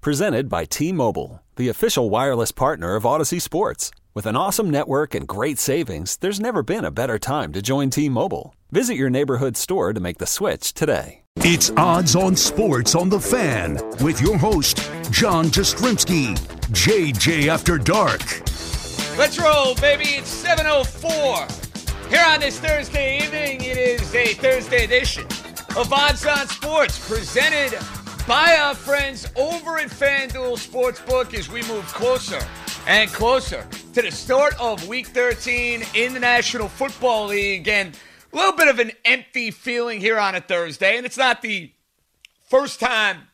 Presented by T Mobile, the official wireless partner of Audacy Sports. With an awesome network and great savings, there's never been a better time to join T Mobile. Visit your neighborhood store to make the switch today. It's Odds on Sports on the Fan with your host, John Jastremski. JJ After Dark. Let's roll, baby. It's 7.04. Here on this Thursday evening, it is a Thursday edition of Odds on Sports presented by our friends over at FanDuel Sportsbook as we move closer and closer to the start of Week 13 in the National Football League. And a little bit of an empty feeling here on a Thursday, and it's not the first time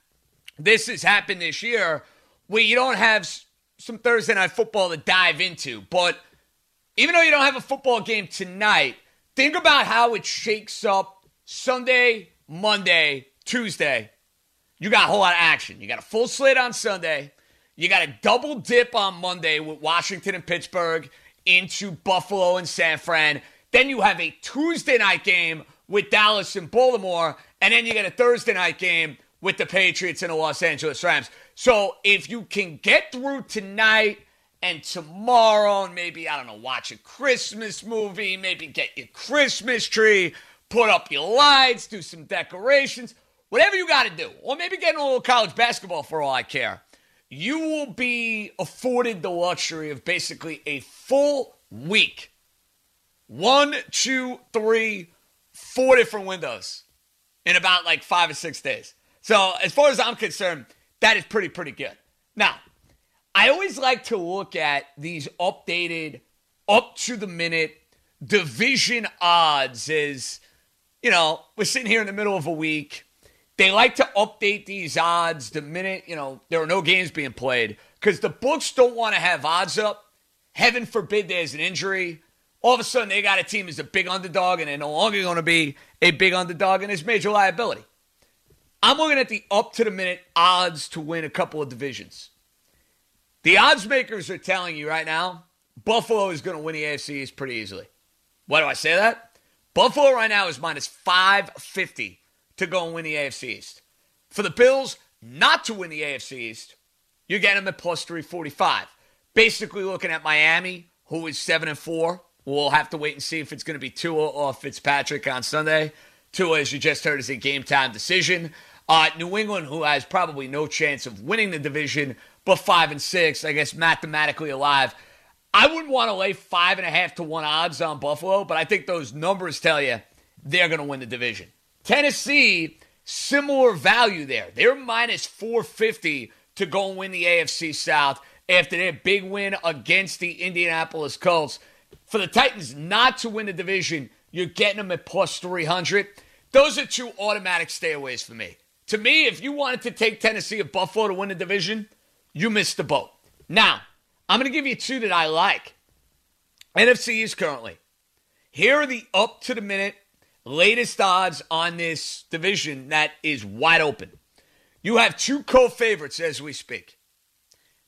this has happened this year where you don't have some Thursday night football to dive into. But even though you don't have a football game tonight, think about how it shakes up Sunday, Monday, Tuesday. You got a whole lot of action. You got a full slate on Sunday. You got a double dip on Monday with Washington and Pittsburgh into Buffalo and San Fran. Then you have a Tuesday night game with Dallas and Baltimore. And then you get a Thursday night game with the Patriots and the Los Angeles Rams. So if you can get through tonight and tomorrow and maybe, I don't know, watch a Christmas movie, maybe get your Christmas tree, put up your lights, do some decorations, whatever you got to do, or maybe get a little college basketball for all I care, you will be afforded the luxury of basically a full week one, two, three, four different windows in about like five or six days. So, as far as I'm concerned, that is pretty, pretty good. Now, I always like to look at these updated, up to the minute division odds as, you know, we're sitting here in the middle of a week. They like to update these odds the minute, you know, there are no games being played because the books don't want to have odds up. Heaven forbid there's an injury all of a sudden they got a team as a big underdog and they're no longer going to be a big underdog and it's major liability. I'm looking at the up to the minute odds to win a couple of divisions. The odds makers are telling you right now Buffalo is going to win the AFC pretty easily. Why do I say that? Buffalo right now is minus 550 to go and win the AFC East. For the Bills not to win the AFC East, you get them at plus 345. Basically looking at Miami, who is 7 and 4 We'll have to wait and see if it's going to be Tua or Fitzpatrick on Sunday. Tua, as you just heard, is a game time decision. Uh, New England, who has probably no chance of winning the division, but five and six, I guess mathematically alive. I wouldn't want to lay five and a half to one odds on Buffalo, but I think those numbers tell you they're going to win the division. Tennessee, similar value there. They're minus 450 to go and win the AFC South after their big win against the Indianapolis Colts for the Titans not to win the division, you're getting them at plus 300. Those are two automatic stayaways for me. To me, if you wanted to take Tennessee or Buffalo to win the division, you missed the boat. Now, I'm going to give you two that I like. NFC is currently. Here are the up to the minute latest odds on this division that is wide open. You have two co favorites as we speak.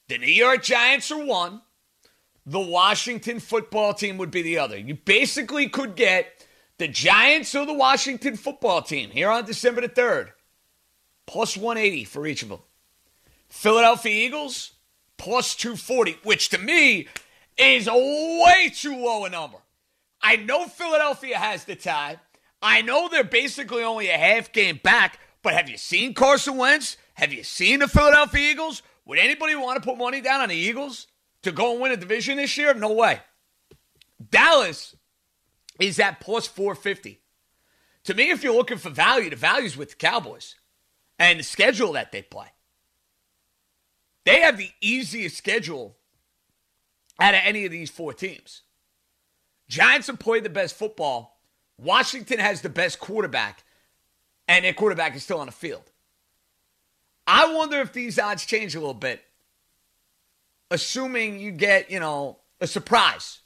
The New York Giants are one, the Washington football team would be the other. You basically could get the Giants or the Washington football team here on December the 3rd, plus 180 for each of them. Philadelphia Eagles, plus 240, which to me is way too low a number. I know Philadelphia has the tie. I know they're basically only a half game back, but have you seen Carson Wentz? Have you seen the Philadelphia Eagles? Would anybody want to put money down on the Eagles? to go and win a division this year? No way. Dallas is at plus 450. To me, if you're looking for value, the value's with the Cowboys and the schedule that they play. They have the easiest schedule out of any of these four teams. Giants have played the best football. Washington has the best quarterback, and their quarterback is still on the field. I wonder if these odds change a little bit, assuming you get, you know, a surprise.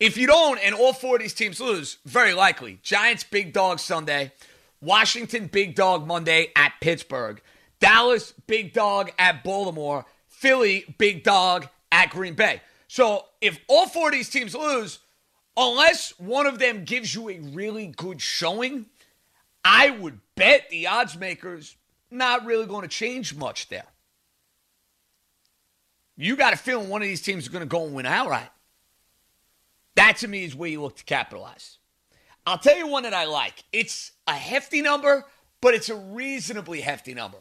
If you don't, and all four of these teams lose, very likely. Giants big dog Sunday, Washington big dog Monday at Pittsburgh, Dallas big dog at Baltimore, Philly big dog at Green Bay. So if all four of these teams lose, unless one of them gives you a really good showing, I would bet the odds makers not really going to change much there. You got a feeling one of these teams is going to go and win outright. That to me is where you look to capitalize. I'll tell you one that I like. It's a hefty number, but it's a reasonably hefty number.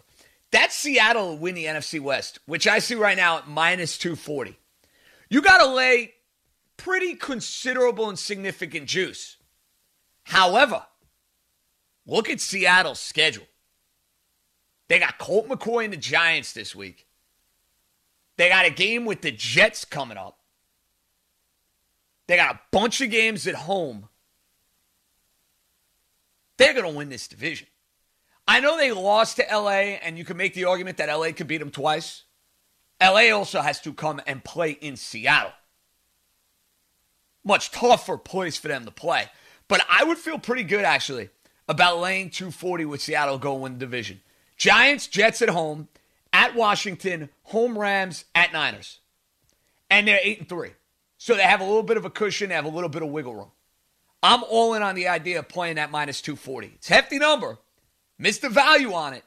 That's Seattle win the NFC West, which I see right now at minus 240. You got to lay pretty considerable and significant juice. However, look at Seattle's schedule. They got Colt McCoy and the Giants this week. They got a game with the Jets coming up. They got a bunch of games at home. They're going to win this division. I know they lost to LA, and you can make the argument that LA could beat them twice. LA also has to come and play in Seattle. Much tougher place for them to play. But I would feel pretty good, actually, about laying 240 with Seattle going win the division. Giants, Jets at home, at Washington, home Rams, at Niners. And they're 8 and 3. So they have a little bit of a cushion, they have a little bit of wiggle room. I'm all in on the idea of playing that minus 240. It's a hefty number. Missed the value on it.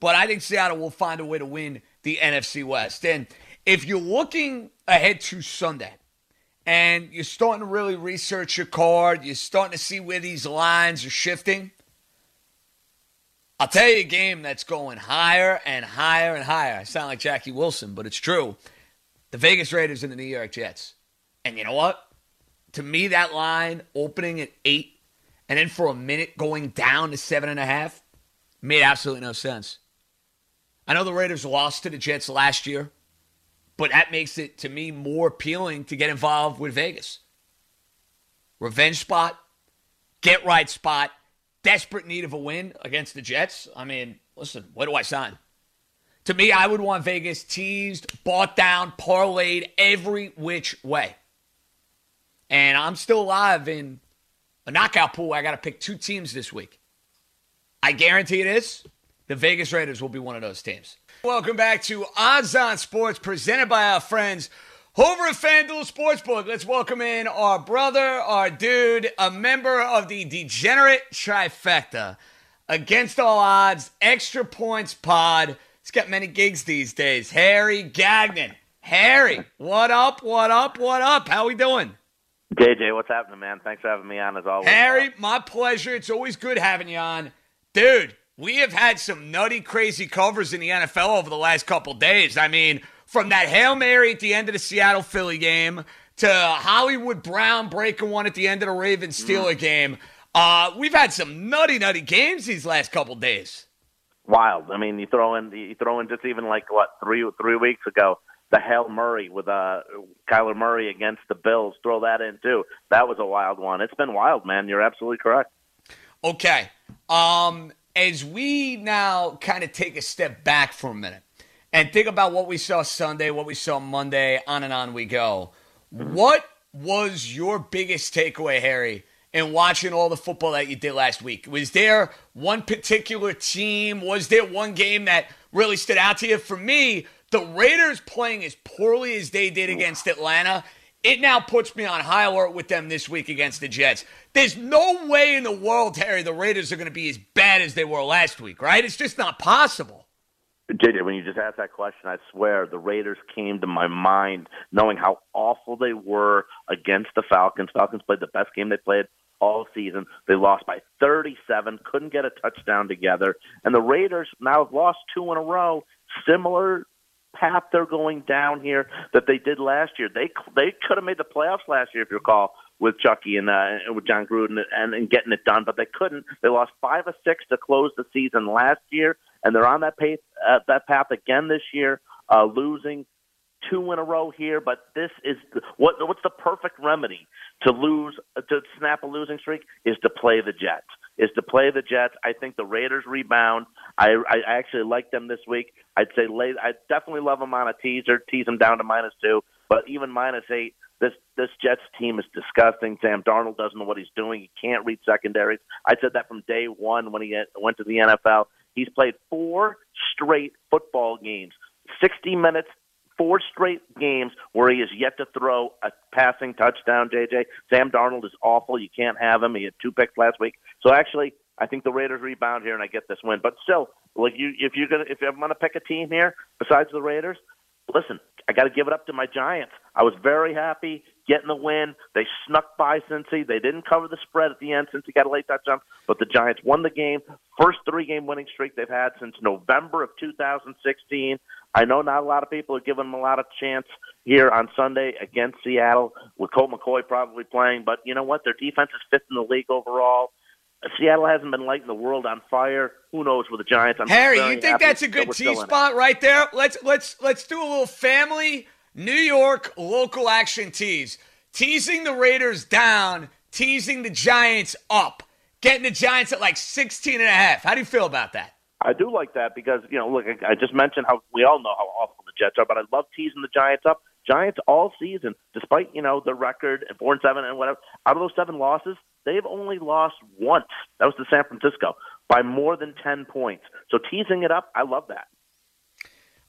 But I think Seattle will find a way to win the NFC West. And if you're looking ahead to Sunday and you're starting to really research your card, you're starting to see where these lines are shifting, I'll tell you a game that's going higher and higher and higher. I sound like Jackie Wilson, but it's true. The Vegas Raiders and the New York Jets. And you know what? To me, that line opening at eight and then for a minute going down to seven and a half made absolutely no sense. I know the Raiders lost to the Jets last year, but that makes it to me more appealing to get involved with Vegas. Revenge spot, get right spot, desperate need of a win against the Jets. I mean, listen, what do I sign? To me, I would want Vegas teased, bought down, parlayed every which way. And I'm still alive in a knockout pool. I got to pick two teams this week. I guarantee this the Vegas Raiders will be one of those teams. Welcome back to Odds on Sports, presented by our friends over at FanDuel Sportsbook. Let's welcome in our brother, our dude, a member of the Degenerate Trifecta. Against all odds, extra points pod. He's got many gigs these days. Harry Gagnon. Harry, what up? What up? What up? How we doing? JJ, what's happening, man? Thanks for having me on as always. Harry, my pleasure. It's always good having you on. Dude, we have had some nutty, crazy covers in the NFL over the last couple days. I mean, from that Hail Mary at the end of the Seattle Philly game to Hollywood Brown breaking one at the end of the Ravens Steeler mm. game. Uh, we've had some nutty, nutty games these last couple days. Wild. I mean, you throw in you throw in just even like what three three weeks ago the Hail Murray with uh Kyler Murray against the Bills. Throw that in too. That was a wild one. It's been wild, man. You're absolutely correct. Okay. Um, as we now kind of take a step back for a minute and think about what we saw Sunday, what we saw Monday, on and on we go. What was your biggest takeaway, Harry, in watching all the football that you did last week? Was there one particular team? Was there one game that really stood out to you? For me, the Raiders playing as poorly as they did against Atlanta, it now puts me on high alert with them this week against the Jets. There's no way in the world, Harry, the Raiders are going to be as bad as they were last week, right? It's just not possible. JJ, when you just asked that question, I swear the Raiders came to my mind knowing how awful they were against the Falcons. Falcons played the best game they played all season. They lost by 37, couldn't get a touchdown together. And the Raiders now have lost two in a row, similar path they're going down here that they did last year. They they could have made the playoffs last year if you recall with Chucky and uh, with Jon Gruden and, and getting it done, but they couldn't. They lost five or six to close the season last year, and they're on that path uh, that path again this year, uh, losing two in a row here. But this is the, what what's the perfect remedy to lose to snap a losing streak is to play the Jets. Is to play the Jets. I think the Raiders rebound. I I actually like them this week. I'd say lay, I definitely love them on a teaser, tease them down to minus two, but even minus eight. This this Jets team is disgusting. Sam Darnold doesn't know what he's doing. He can't read secondaries. I said that from day one when he went to the NFL. He's played four straight football games, 60 minutes, four straight games where he has yet to throw a passing touchdown. JJ Sam Darnold is awful. You can't have him. He had two picks last week. So actually, I think the Raiders rebound here and I get this win. But still, like you, if you're gonna, if I'm gonna pick a team here besides the Raiders, listen, I got to give it up to my Giants. I was very happy getting the win. They snuck by Cincy. They didn't cover the spread at the end since he got a late touchdown, but the Giants won the game. First three-game winning streak they've had since November of 2016. I know not a lot of people are giving them a lot of chance here on Sunday against Seattle with Colt McCoy probably playing, but you know what? Their defense is fifth in the league overall. Seattle hasn't been lighting the world on fire. Who knows with the Giants? I'm Harry, you think that's a good T spot right there? Let's let's let's do a little family New York local action tease. Teasing the Raiders down, teasing the Giants up. Getting the Giants at like 16 and a half. How do you feel about that? I do like that because, you know, look, I just mentioned how we all know how awful the Jets are, but I love teasing the Giants up. Giants all season, despite, you know, the record and four and seven and whatever, out of those seven losses, they've only lost once. That was to San Francisco by more than 10 points. So teasing it up, I love that.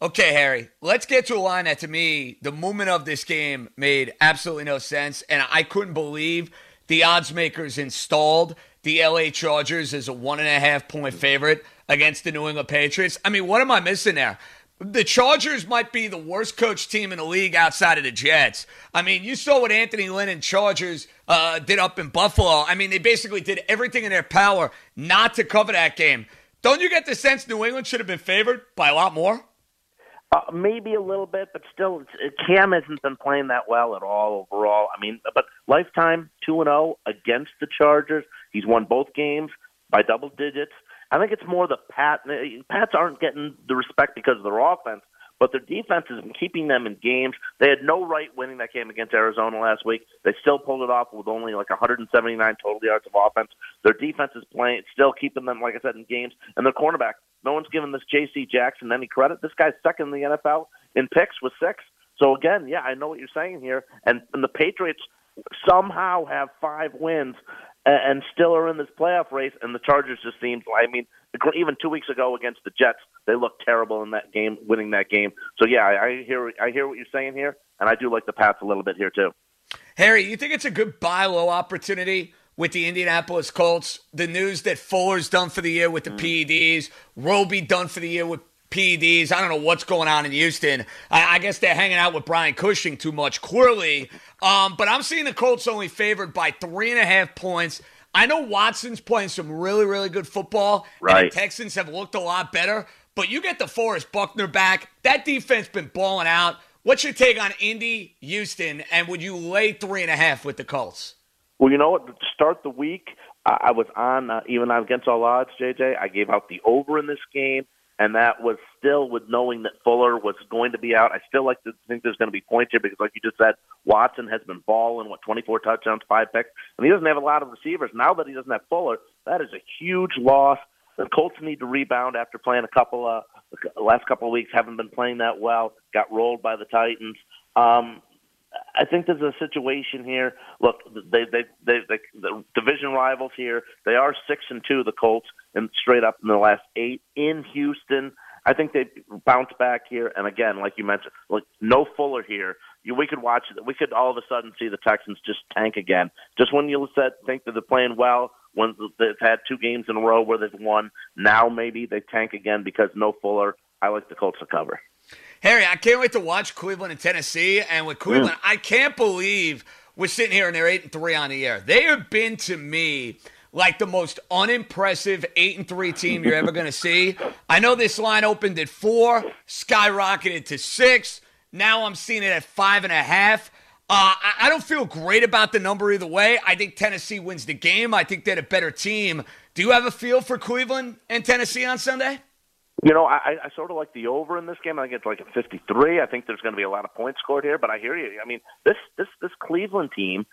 Okay, Harry, let's get to a line that to me, the movement of this game made absolutely no sense. And I couldn't believe the odds makers installed the LA Chargers as a one and a half point favorite against the New England Patriots. I mean, what am I missing there? The Chargers might be the worst coach team in the league outside of the Jets. I mean, you saw what Anthony Lynn and Chargers uh, did up in Buffalo. I mean, they basically did everything in their power not to cover that game. Don't you get the sense New England should have been favored by a lot more? Uh, maybe a little bit, but still, Cam hasn't been playing that well at all overall. I mean, but lifetime two and zero oh against the Chargers. He's won both games by double digits. I think it's more the Pat. Pats aren't getting the respect because of their offense, but their defense been keeping them in games. They had no right winning that game against Arizona last week. They still pulled it off with only like 179 total yards of offense. Their defense is playing, still keeping them, like I said, in games. And their cornerback, no one's giving this J.C. Jackson any credit. This guy's second in the NFL in picks with six. So again, yeah, I know what you're saying here. And, and the Patriots somehow have five wins and still are in this playoff race. And the Chargers just seems. I mean, even two weeks ago against the Jets, they looked terrible in that game, winning that game. So yeah, I, I hear I hear what you're saying here, and I do like the Pats a little bit here too. Harry, you think it's a good buy low opportunity with the Indianapolis Colts? The news that Fuller's done for the year with the mm. PEDs, Roby done for the year with PEDs. I don't know what's going on in Houston. I, I, guess they're hanging out with Brian Cushing too much, clearly. Um, but I'm seeing the Colts only favored by three and a half points. I know Watson's playing some really, really good football. Right. The Texans have looked a lot better. But you get the Forrest Buckner back. That defense been balling out. What's your take on Indy, Houston, and would you lay three and a half with the Colts? Well, you know what? Start the week, I was on uh, even against all odds. JJ, I gave out the over in this game and that was still with knowing that Fuller was going to be out. I still like to think there's going to be points here because, like you just said, Watson has been balling what 24 touchdowns, five picks, and he doesn't have a lot of receivers. Now that he doesn't have Fuller, that is a huge loss. The Colts need to rebound after playing a couple of uh, last couple of weeks. Haven't been playing that well. Got rolled by the Titans. Um, I think there's a situation here. Look, they they they, they the division rivals here. They are six and two, the Colts, and straight up in the last eight in Houston. I think they bounce back here. And again, like you mentioned, like no Fuller here. You, we could watch it. We could all of a sudden see the Texans just tank again. Just when you said think that they're playing well, when they've had two games in a row where they've won, now maybe they tank again because no Fuller. I like the Colts to cover. Harry, I can't wait to watch Cleveland and Tennessee. And with Cleveland, mm. I can't believe we're sitting here and they're eight and three on the air. They have been to me like the most unimpressive eight and three team you're ever going to see. I know this line opened at four, skyrocketed to six. Now I'm seeing it at five and a half. Uh, I don't feel great about the number either way. I think Tennessee wins the game. I think they're a better team. Do you have a feel for Cleveland and Tennessee on Sunday? You know, I, I sort of like the over in this game. I think it's like a 53. I think there's going to be a lot of points scored here, but I hear you. I mean, this this this Cleveland team,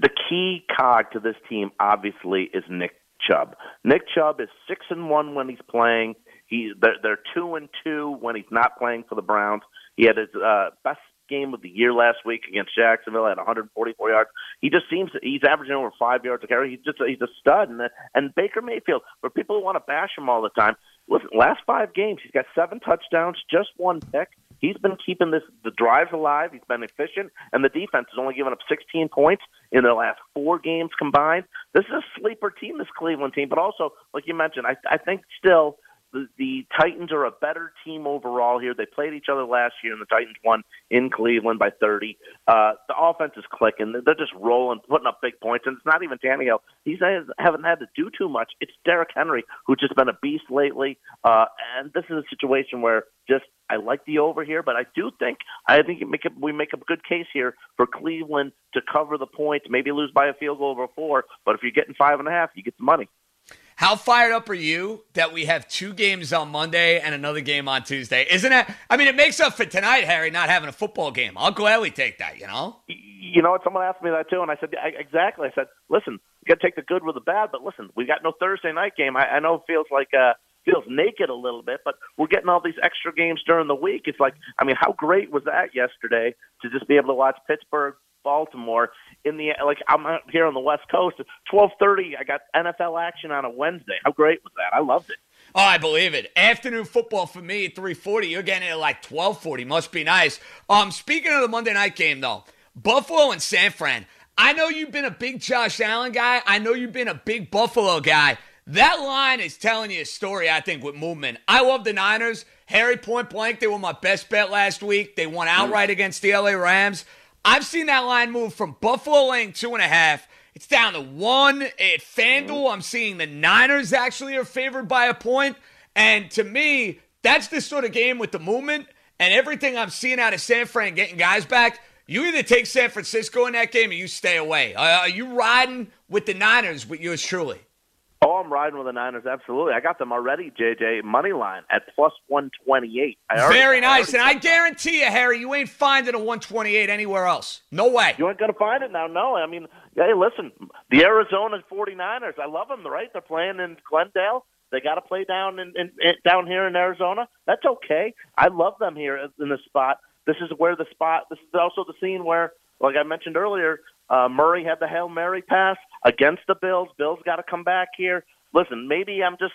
the key cog to this team obviously is Nick Chubb. Nick Chubb is six and one when he's playing. He they're, they're two and two when he's not playing for the Browns. He had his uh, best game of the year last week against Jacksonville at 144 yards. He just seems to, he's averaging over five yards a carry. He's just he's a stud. And and Baker Mayfield, for people who want to bash him all the time, listen, last five games he's got seven touchdowns, just one pick. He's been keeping this the drives alive. He's been efficient, and the defense has only given up 16 points in their last four games combined. This is a sleeper team, this Cleveland team, but also, like you mentioned, I, I think still the, Titans are a better team overall here. They played each other last year, and the Titans won in Cleveland by 30. Uh, the offense is clicking. They're just rolling, putting up big points, and it's not even Tannehill. He's haven't had to do too much. It's Derrick Henry, who's just been a beast lately. Uh, and this is a situation where just I like the over here, but I do think I think make a, we make a good case here for Cleveland to cover the points, maybe lose by a field goal over four. But if you're getting five and a half, you get the money. How fired up are you that we have two games on Monday and another game on Tuesday? Isn't it? I mean, it makes up for tonight, Harry, not having a football game. I'll gladly take that. You know. You know what? Someone asked me that too, and I said exactly. I said, listen, you got to take the good with the bad, but listen, we got no Thursday night game. I, I know it feels like. uh feels naked a little bit, but we're getting all these extra games during the week. It's like, I mean, how great was that yesterday to just be able to watch Pittsburgh Baltimore in the like I'm out here on the West Coast. Twelve thirty, I got NFL action on a Wednesday. How great was that? I loved it. Oh, I believe it. Afternoon football for me at three forty. You're getting it at like twelve forty. Must be nice. Um, speaking of the Monday night game though, Buffalo and San Fran. I know you've been a big Josh Allen guy. I know you've been a big Buffalo guy. That line is telling you a story, I think, with movement. I love the Niners. Harry point blank, they were my best bet last week. They won outright against the LA Rams. I've seen that line move from Buffalo laying two and a half. It's down to one at FanDuel. Mm-hmm. I'm seeing the Niners actually are favored by a point. And to me, that's the sort of game with the movement and everything I'm seeing out of San Fran getting guys back. You either take San Francisco in that game or you stay away. are you riding with the Niners with yours truly? Oh, I'm riding with the Niners. Absolutely, I got them already. JJ money line at plus one twenty eight. Very nice, I and I guarantee you, Harry, you ain't finding a one twenty eight anywhere else. No way. You ain't gonna find it now. No, I mean, hey, listen, the Arizona 49ers. I love them. Right? They're playing in Glendale. They got to play down in, in, in down here in Arizona. That's okay. I love them here in this spot. This is where the spot. This is also the scene where, like I mentioned earlier, uh, Murray had the Hail Mary pass against the Bills. Bills got to come back here. Listen, maybe I'm just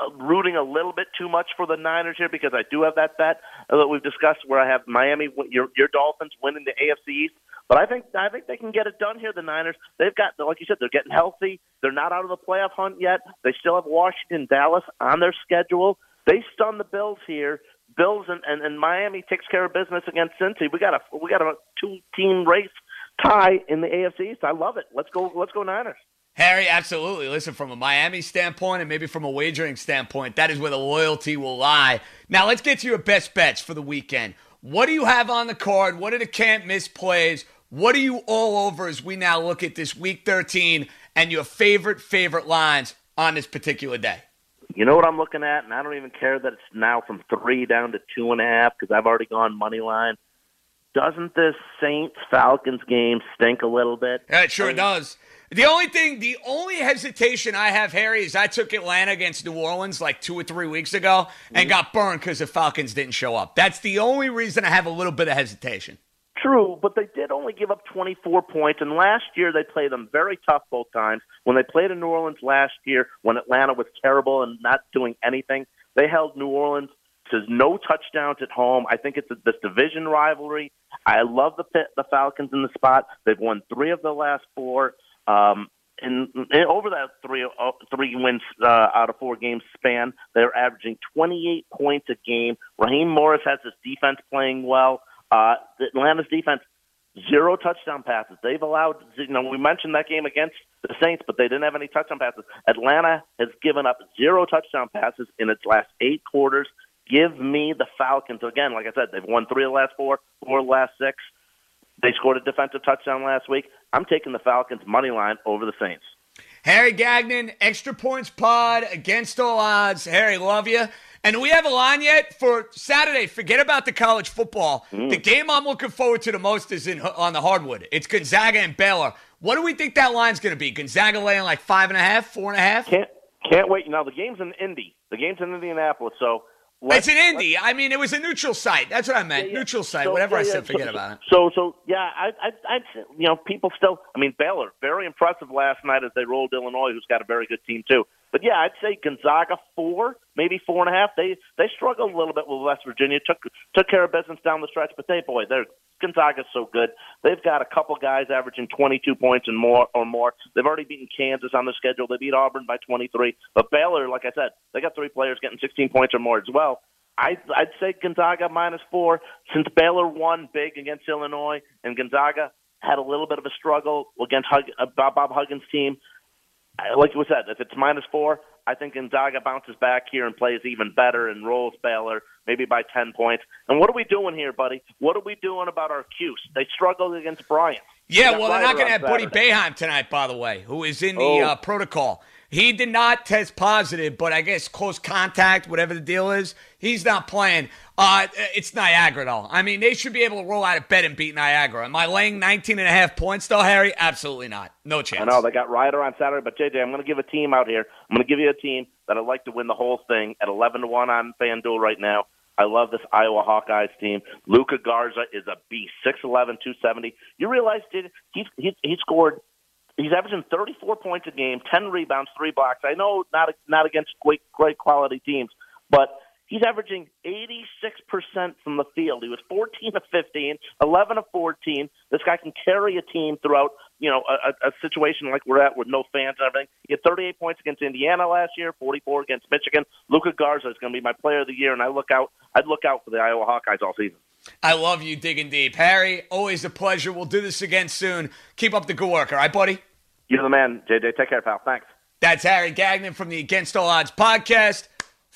uh, rooting a little bit too much for the Niners here because I do have that bet that we've discussed where I have Miami, your your Dolphins winning the AFC East. But I think I think they can get it done here. The Niners, they've got like you said, they're getting healthy. They're not out of the playoff hunt yet. They still have Washington, Dallas on their schedule. They stun the Bills here. Bills and, and, and Miami takes care of business against Cincy. We got a we got a two team race tie in the AFC East. I love it. Let's go. Let's go Niners. Harry, absolutely. Listen, from a Miami standpoint and maybe from a wagering standpoint, that is where the loyalty will lie. Now, let's get to your best bets for the weekend. What do you have on the card? What are the can't miss plays? What are you all over as we now look at this week 13 and your favorite, favorite lines on this particular day? You know what I'm looking at, and I don't even care that it's now from three down to two and a half because I've already gone money line doesn't this Saints Falcons game stink a little bit? Yeah, it sure I mean, does. The only thing, the only hesitation I have, Harry, is I took Atlanta against New Orleans like two or three weeks ago and mm-hmm. got burned because the Falcons didn't show up. That's the only reason I have a little bit of hesitation. True, but they did only give up 24 points, and last year they played them very tough both times. When they played in New Orleans last year, when Atlanta was terrible and not doing anything, they held New Orleans to no touchdowns at home. I think it's a, this division rivalry. I love the the Falcons in the spot. They've won three of the last four. Um, and, and over that three uh, three wins uh, out of four games span, they're averaging 28 points a game. Raheem Morris has his defense playing well. Uh, Atlanta's defense zero touchdown passes. They've allowed, you know, we mentioned that game against the Saints, but they didn't have any touchdown passes. Atlanta has given up zero touchdown passes in its last eight quarters. Give me the Falcons. Again, like I said, they've won three of the last four, four of the last six. They scored a defensive touchdown last week. I'm taking the Falcons money line over the Saints. Harry Gagnon, extra points pod against all odds. Harry, love you. And do we have a line yet for Saturday? Forget about the college football. Mm. The game I'm looking forward to the most is in on the hardwood. It's Gonzaga and Baylor. What do we think that line's going to be? Gonzaga laying like five and a half, four and a half? Can't can't wait. Now the game's in Indy. The game's in Indianapolis, so it's in Indy. I mean, it was a neutral site. That's what I meant. Yeah, yeah. Neutral site. So, Whatever yeah, I said, forget so, about it. So, so yeah, I, I, I, you know, people still. I mean, Baylor very impressive last night as they rolled Illinois, who's got a very good team too. But yeah, I'd say Gonzaga four, maybe four and a half. They they struggled a little bit with West Virginia. Took took care of business down the stretch, but they boy, they're Gonzaga's so good. They've got a couple guys averaging 22 points and more or more. They've already beaten Kansas on the schedule. They beat Auburn by 23. But Baylor, like I said, they got three players getting 16 points or more as well. I'd, I'd say Gonzaga minus four since Baylor won big against Illinois and Gonzaga had a little bit of a struggle against Hug, uh, Bob Huggins' team. Like you said, if it's minus four, I think Gonzaga bounces back here and plays even better and rolls Baylor, maybe by 10 points. And what are we doing here, buddy? What are we doing about our Cuse? They struggled against Bryant. Yeah, well, they're not going to have Buddy Boeheim tonight, by the way, who is in the oh. uh, protocol. He did not test positive, but I guess close contact, whatever the deal is, he's not playing. Uh, it's Niagara, though. I mean, they should be able to roll out of bed and beat Niagara. Am I laying 19 and a half points, though, Harry? Absolutely not. No chance. I know. They got Rider on Saturday, but, JJ, I'm going to give a team out here. I'm going to give you a team that I'd like to win the whole thing at 11 to 1 on FanDuel right now. I love this Iowa Hawkeyes team. Luka Garza is a beast, 6'11", 270. You realize, did he, he, he scored He's averaging 34 points a game, 10 rebounds, three blocks. I know not not against great great quality teams, but he's averaging 86% from the field. He was 14 of 15, 11 of 14. This guy can carry a team throughout, you know, a, a situation like we're at with no fans and everything. He had 38 points against Indiana last year, 44 against Michigan. Luka Garza is going to be my player of the year, and I look out. I'd look out for the Iowa Hawkeyes all season. I love you digging deep. Harry, always a pleasure. We'll do this again soon. Keep up the good work, all right, buddy? You're the man, JJ. Take care, pal. Thanks. That's Harry Gagnon from the Against All Odds podcast.